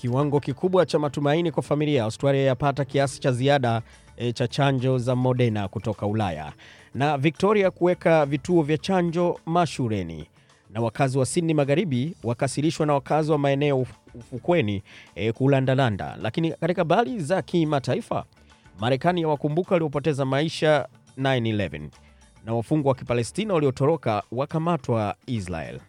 Kiwango kikubwa cha matumaini kwa familia. Australia yapata kiasi cha ziada e, cha chanjo za Moderna kutoka Ulaya, na Victoria kuweka vituo vya chanjo mashuleni. Na wakazi wa Sydney Magharibi wakasirishwa na wakazi wa maeneo ufukweni e, kulandalanda. Lakini katika habari za kimataifa, Marekani yawakumbuka waliopoteza maisha 9/11 na wafungwa wa Kipalestina waliotoroka wakamatwa Israel.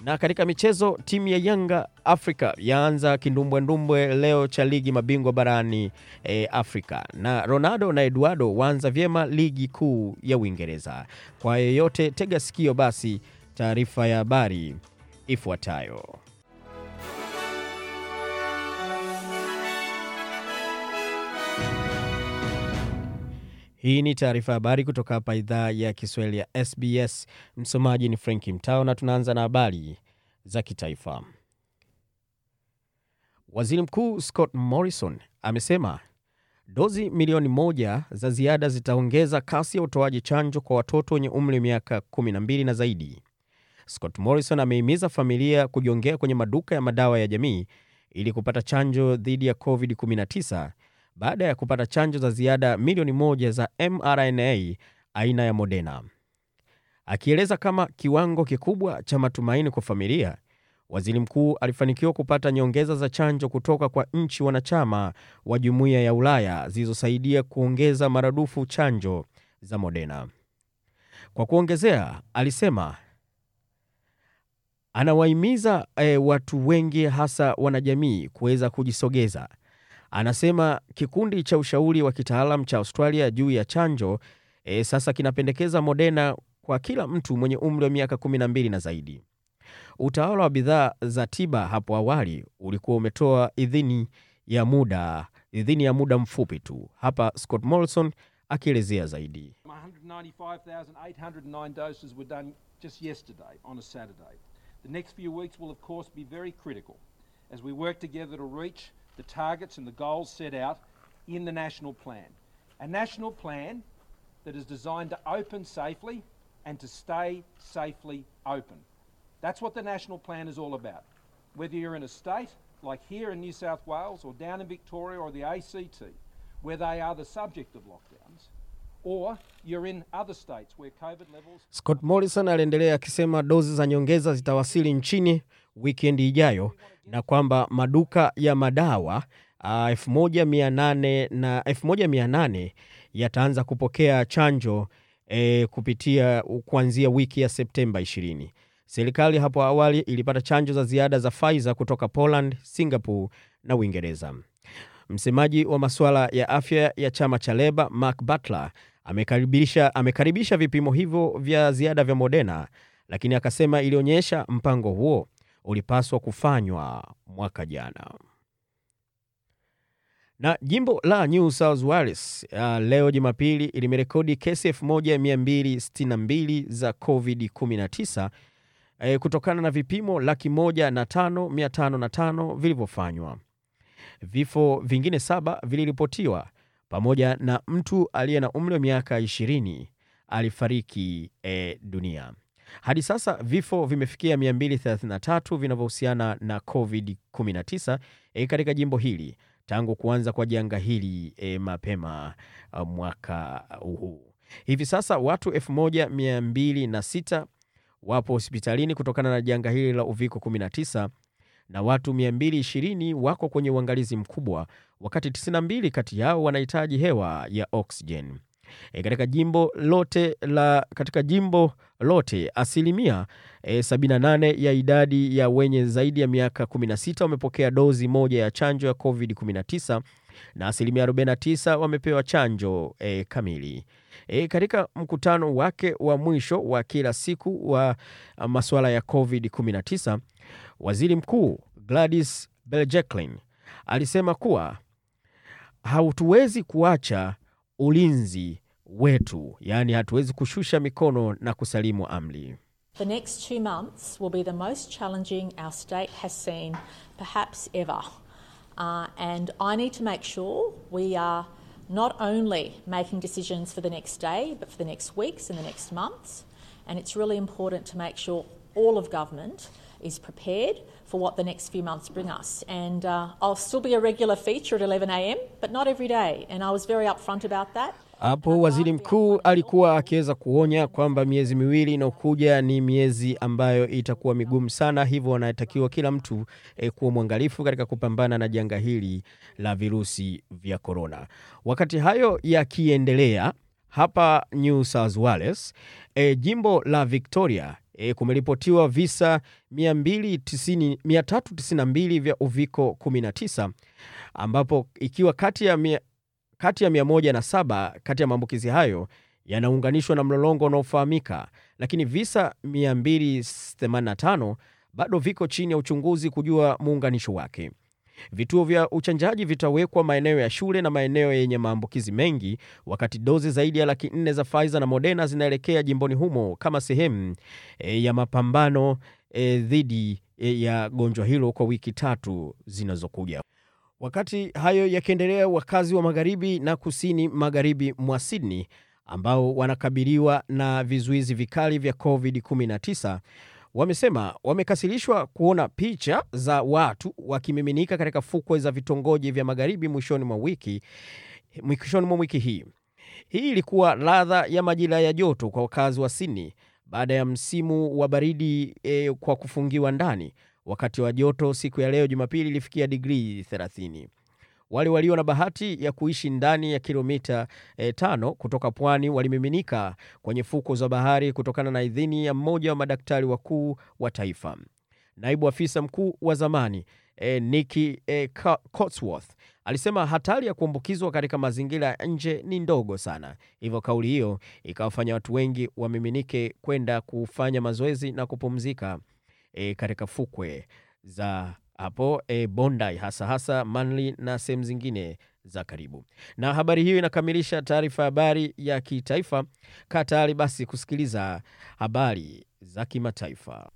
Na katika michezo, timu ya Yanga Afrika yaanza kindumbwendumbwe leo cha ligi mabingwa barani e, Afrika, na Ronaldo na Eduardo waanza vyema ligi kuu ya Uingereza. Kwa yeyote, tega sikio basi taarifa ya habari ifuatayo. Hii ni taarifa habari kutoka hapa idhaa ya Kiswahili ya SBS. Msomaji ni Franki Mtao na tunaanza na habari za kitaifa. Waziri Mkuu Scott Morrison amesema dozi milioni moja za ziada zitaongeza kasi ya utoaji chanjo kwa watoto wenye umri wa miaka 12 na zaidi. Scott Morrison amehimiza familia kujiongea kwenye maduka ya madawa ya jamii ili kupata chanjo dhidi ya COVID-19 baada ya kupata chanjo za ziada milioni moja za mRNA aina ya Moderna. Akieleza kama kiwango kikubwa cha matumaini kwa familia, waziri mkuu alifanikiwa kupata nyongeza za chanjo kutoka kwa nchi wanachama wa jumuiya ya Ulaya zilizosaidia kuongeza maradufu chanjo za Moderna. Kwa kuongezea, alisema anawahimiza e, watu wengi hasa wanajamii kuweza kujisogeza. Anasema kikundi cha ushauri wa kitaalam cha Australia juu ya chanjo e, sasa kinapendekeza Moderna kwa kila mtu mwenye umri wa miaka 12 na zaidi. Utawala wa bidhaa za tiba hapo awali ulikuwa umetoa idhini ya muda idhini ya muda mfupi tu. Hapa Scott Morrison akielezea zaidi. 195,809 doses were done just yesterday on a Saturday. The next few weeks will of course be very critical as we work together to reach the targets and the goals set out in the national plan. A national plan that is designed to open safely and to stay safely open. That's what the national plan is all about. Whether you're in a state like here in New South Wales or down in Victoria or the ACT, where they are the subject of lockdowns, Scott Morrison aliendelea akisema dozi za nyongeza zitawasili nchini wikendi ijayo na kwamba maduka ya madawa uh, 1800 na 1800 yataanza kupokea chanjo eh, kupitia kuanzia wiki ya Septemba 20. Serikali hapo awali ilipata chanjo za ziada za Pfizer kutoka Poland, Singapore na Uingereza. Msemaji wa masuala ya afya ya chama cha Leba Mark Butler amekaribisha, amekaribisha vipimo hivyo vya ziada vya Moderna, lakini akasema ilionyesha mpango huo ulipaswa kufanywa mwaka jana. Na jimbo la New South Wales uh, leo Jumapili limerekodi kesi 1262 za COVID-19 eh, kutokana na vipimo laki moja na tano mia tano na tano vilivyofanywa. Vifo vingine saba viliripotiwa pamoja na mtu aliye na umri wa miaka 20 alifariki e, dunia. Hadi sasa vifo vimefikia 233 vinavyohusiana na COVID-19 e, katika jimbo hili tangu kuanza kwa janga hili e, mapema mwaka huu. Hivi sasa watu 1206 wapo hospitalini kutokana na janga hili la uviko 19 na watu 220 wako kwenye uangalizi mkubwa, wakati 92 kati yao wanahitaji hewa ya oksijeni. E, katika jimbo lote la katika jimbo lote asilimia e, 78 ya idadi ya wenye zaidi ya miaka 16 wamepokea dozi moja ya chanjo ya COVID-19 na asilimia 49 wamepewa chanjo e, kamili. E, katika mkutano wake wa mwisho wa kila siku wa masuala ya COVID-19, Waziri Mkuu Gladys Berejiklian alisema kuwa hatuwezi kuacha ulinzi wetu, yaani hatuwezi kushusha mikono na kusalimu amri. The next two months will be the most challenging our state has seen, perhaps ever. Uh, and I need to make sure we are not only making decisions for the next day, but for the next weeks and the next months. And it's really important to make sure all of government is prepared for what the next few months bring us. And uh, I'll still be a regular feature at 11am, but not every day. And I was very upfront about that. Hapo waziri mkuu alikuwa akiweza kuonya kwamba miezi miwili inayokuja ni miezi ambayo itakuwa migumu sana, hivyo wanatakiwa kila mtu e, kuwa mwangalifu katika kupambana na janga hili la virusi vya korona. Wakati hayo yakiendelea hapa New South Wales, e, jimbo la Victoria e, kumeripotiwa visa 290 392 vya uviko 19 ambapo ikiwa kati ya mia, kati ya 107 kati ya maambukizi hayo yanaunganishwa na mlolongo unaofahamika, lakini visa 285 bado viko chini ya uchunguzi kujua muunganisho wake. Vituo vya uchanjaji vitawekwa maeneo ya shule na maeneo yenye maambukizi mengi, wakati dozi zaidi ya laki nne za Pfizer na Moderna zinaelekea jimboni humo kama sehemu e, ya mapambano e, dhidi e, ya gonjwa hilo kwa wiki tatu zinazokuja. Wakati hayo yakiendelea, wakazi wa magharibi na kusini magharibi mwa Sydney ambao wanakabiliwa na vizuizi vikali vya COVID-19 wamesema wamekasirishwa kuona picha za watu wakimiminika katika fukwe za vitongoji vya magharibi mwishoni mwa wiki mwishoni mwa wiki hii. Hii ilikuwa ladha ya majira ya joto kwa wakazi wa Sydney baada ya msimu wa baridi e, kwa kufungiwa ndani. Wakati wa joto siku ya leo Jumapili ilifikia digrii 30. Wale walio na bahati ya kuishi ndani ya kilomita e, tano kutoka pwani walimiminika kwenye fuko za bahari kutokana na idhini ya mmoja wa madaktari wakuu wa taifa. Naibu afisa mkuu wa zamani e, Nikki e, Cotsworth alisema hatari ya kuambukizwa katika mazingira ya nje ni ndogo sana, hivyo kauli hiyo ikawafanya watu wengi wamiminike kwenda kufanya mazoezi na kupumzika e, katika fukwe za hapo e, Bondi hasa hasa Manly na sehemu zingine za karibu. Na habari hiyo inakamilisha taarifa habari ya kitaifa. Kaa tayari basi kusikiliza habari za kimataifa.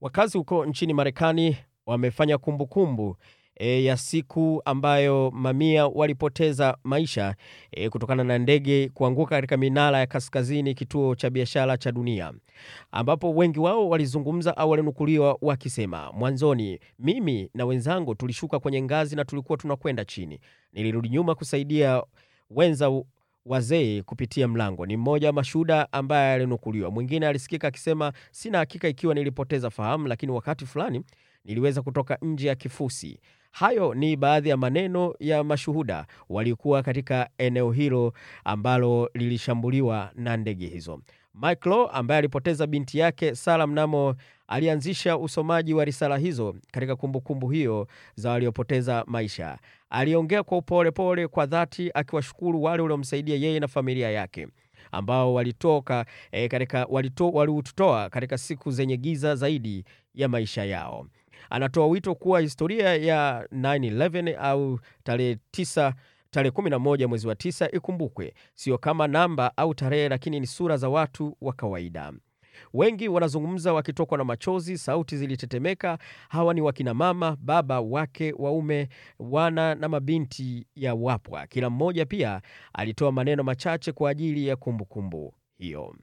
Wakazi huko nchini Marekani wamefanya kumbukumbu e, ya siku ambayo mamia walipoteza maisha e, kutokana na ndege kuanguka katika minara ya kaskazini kituo cha biashara cha dunia, ambapo wengi wao walizungumza au walinukuliwa wakisema, mwanzoni mimi na wenzangu tulishuka kwenye ngazi na tulikuwa tunakwenda chini, nilirudi nyuma kusaidia wenza wazee kupitia mlango. Ni mmoja wa mashuhuda ambaye alinukuliwa. Mwingine alisikika akisema, sina hakika ikiwa nilipoteza fahamu, lakini wakati fulani niliweza kutoka nje ya kifusi. Hayo ni baadhi ya maneno ya mashuhuda waliokuwa katika eneo hilo ambalo lilishambuliwa na ndege hizo. Mike Law ambaye alipoteza binti yake Sara mnamo alianzisha usomaji wa risala hizo katika kumbukumbu hiyo za waliopoteza maisha. Aliongea kwa upolepole, kwa dhati, akiwashukuru wale waliomsaidia yeye na familia yake ambao walitoka e, katika walito, waliutoa katika siku zenye giza zaidi ya maisha yao. Anatoa wito kuwa historia ya 9/11 au tarehe 9 tarehe 11 mwezi wa tisa ikumbukwe sio kama namba au tarehe, lakini ni sura za watu wa kawaida. Wengi wanazungumza wakitokwa na machozi, sauti zilitetemeka. Hawa ni wakina mama, baba, wake, waume, wana na mabinti ya wapwa. Kila mmoja pia alitoa maneno machache kwa ajili ya kumbukumbu kumbu hiyo.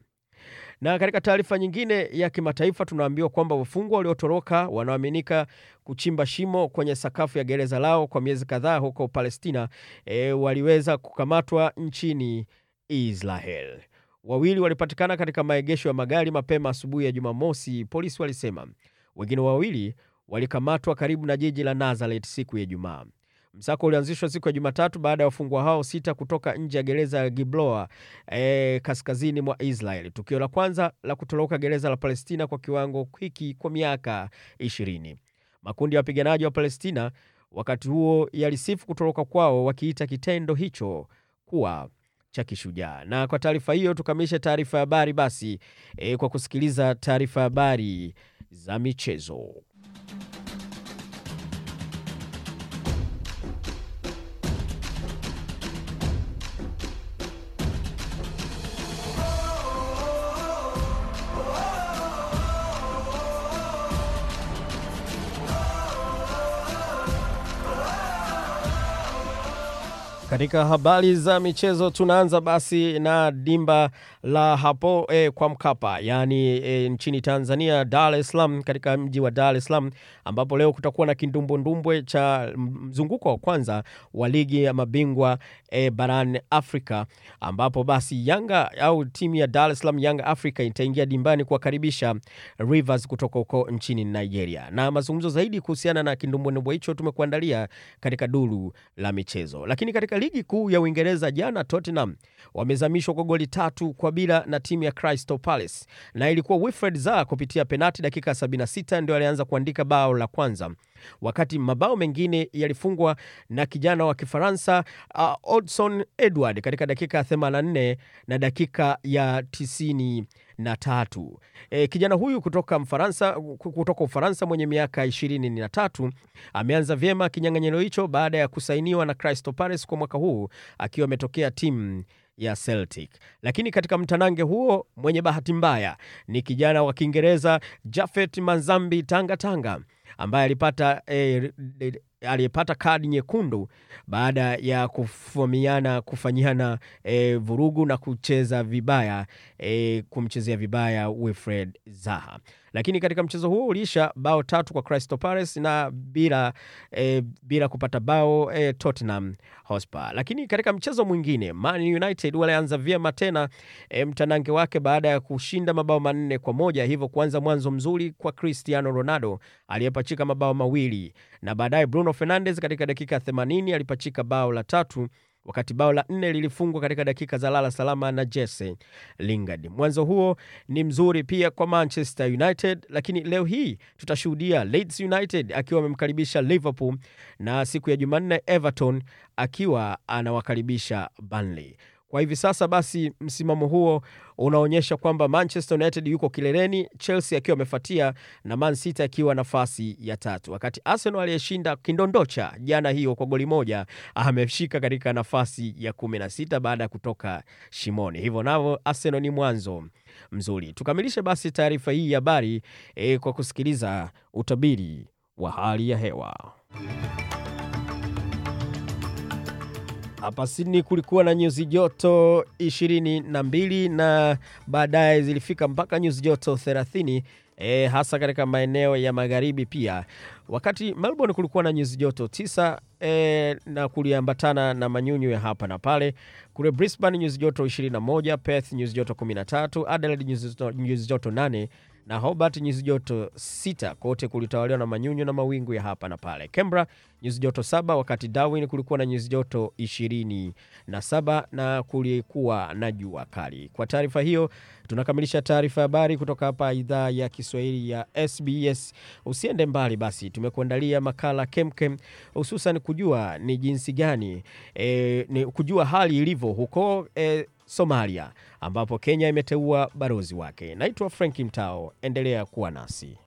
Na katika taarifa nyingine ya kimataifa tunaambiwa kwamba wafungwa waliotoroka wanaoaminika kuchimba shimo kwenye sakafu ya gereza lao kwa miezi kadhaa huko Palestina e, waliweza kukamatwa nchini Israel. Wawili walipatikana katika maegesho ya magari mapema asubuhi ya Jumamosi, polisi walisema. Wengine wawili walikamatwa karibu na jiji la Nazareth siku ya Ijumaa. Msako ulianzishwa siku ya Jumatatu baada ya wafungwa hao sita kutoka nje ya gereza ya Gibloa e, kaskazini mwa Israel, tukio la kwanza la kutoroka gereza la Palestina kwa kiwango hiki kwa miaka ishirini. Makundi ya wapiganaji wa Palestina wakati huo yalisifu kutoroka kwao, wakiita kitendo hicho kuwa cha kishujaa. Na kwa taarifa hiyo tukamilishe taarifa ya habari basi e, kwa kusikiliza taarifa habari za michezo. Katika habari za michezo tunaanza basi na dimba la hapo e, kwa Mkapa yaani e, nchini Tanzania, Dar es Salaam, katika mji wa Dar es Salaam ambapo leo kutakuwa na kindumbwendumbwe cha mzunguko wa kwanza wa ligi ya mabingwa e, barani Afrika ambapo basi Yanga au timu ya Dar es Salaam Yanga Africa itaingia dimbani kuwakaribisha Rivers kutoka huko nchini Nigeria. Na mazungumzo zaidi kuhusiana na kindumbwendumbwe hicho tumekuandalia katika duru la michezo, lakini katika ligi kuu ya Uingereza jana, Tottenham wamezamishwa kwa goli tatu kwa bila na timu ya Crystal Palace, na ilikuwa Wilfred Zaha kupitia penati dakika 76 ndio alianza kuandika bao la kwanza, wakati mabao mengine yalifungwa na kijana wa Kifaransa uh, Odson Edward katika dakika ya 84 na dakika ya 90 na tatu. E, kijana huyu kutoka Mfaransa, kutoka Ufaransa mwenye miaka ishirini na tatu ameanza vyema kinyang'anyiro hicho baada ya kusainiwa na Crystal Palace kwa mwaka huu akiwa ametokea timu ya Celtic. Lakini katika mtanange huo mwenye bahati mbaya ni kijana wa Kiingereza Jafet Manzambi Tanga Tanga ambaye alipata e, e, aliyepata kadi nyekundu baada ya kufamiana kufanyiana e, vurugu na kucheza vibaya e, kumchezea vibaya Wilfred Zaha. Lakini katika mchezo huo uliisha bao tatu kwa Crystal Palace na bila, e, bila kupata bao e, Tottenham Hotspur. Lakini katika mchezo mwingine Man United walianza vyema tena e, mtanange wake baada ya kushinda mabao manne kwa moja, hivyo kuanza mwanzo mzuri kwa Cristiano Ronaldo aliyepachika mabao mawili na baadaye Bruno Fernandes katika dakika 80 alipachika bao la tatu wakati bao la nne lilifungwa katika dakika za lala salama na Jesse Lingard. Mwanzo huo ni mzuri pia kwa Manchester United, lakini leo hii tutashuhudia Leeds United akiwa amemkaribisha Liverpool na siku ya Jumanne Everton akiwa anawakaribisha Burnley. Kwa hivi sasa basi, msimamo huo unaonyesha kwamba Manchester United yuko kileleni, Chelsea akiwa amefuatia na Man City akiwa nafasi ya tatu, wakati Arsenal aliyeshinda kindondocha jana hiyo kwa goli moja ameshika katika nafasi ya kumi na sita baada ya kutoka shimoni. Hivyo navyo Arsenal ni mwanzo mzuri. Tukamilishe basi taarifa hii ya habari e, kwa kusikiliza utabiri wa hali ya hewa. Hapa Sydney kulikuwa na nyuzi joto ishirini na mbili na baadaye zilifika mpaka nyuzi joto thelathini e, hasa katika maeneo ya magharibi pia, wakati Melbourne kulikuwa na nyuzi joto tisa e, na kuliambatana na manyunyu ya hapa na pale. Kule Brisbane nyuzi joto 21, Perth nyuzi joto 13, Adelaide nyuzi joto 8 na Hobart nyuzi joto sita. Kote kulitawaliwa na manyunyu na mawingu ya hapa na pale. Canberra nyuzi joto saba, wakati Darwin kulikuwa na nyuzi joto ishirini na saba na kulikuwa na jua kali. Kwa taarifa hiyo tunakamilisha taarifa habari kutoka hapa idhaa ya Kiswahili ya SBS. Usiende mbali basi, tumekuandalia makala kemkem, hususan kujua ni jinsi gani e, ni kujua hali ilivyo huko e, Somalia ambapo Kenya imeteua balozi wake. Naitwa Franki Mtao, endelea kuwa nasi.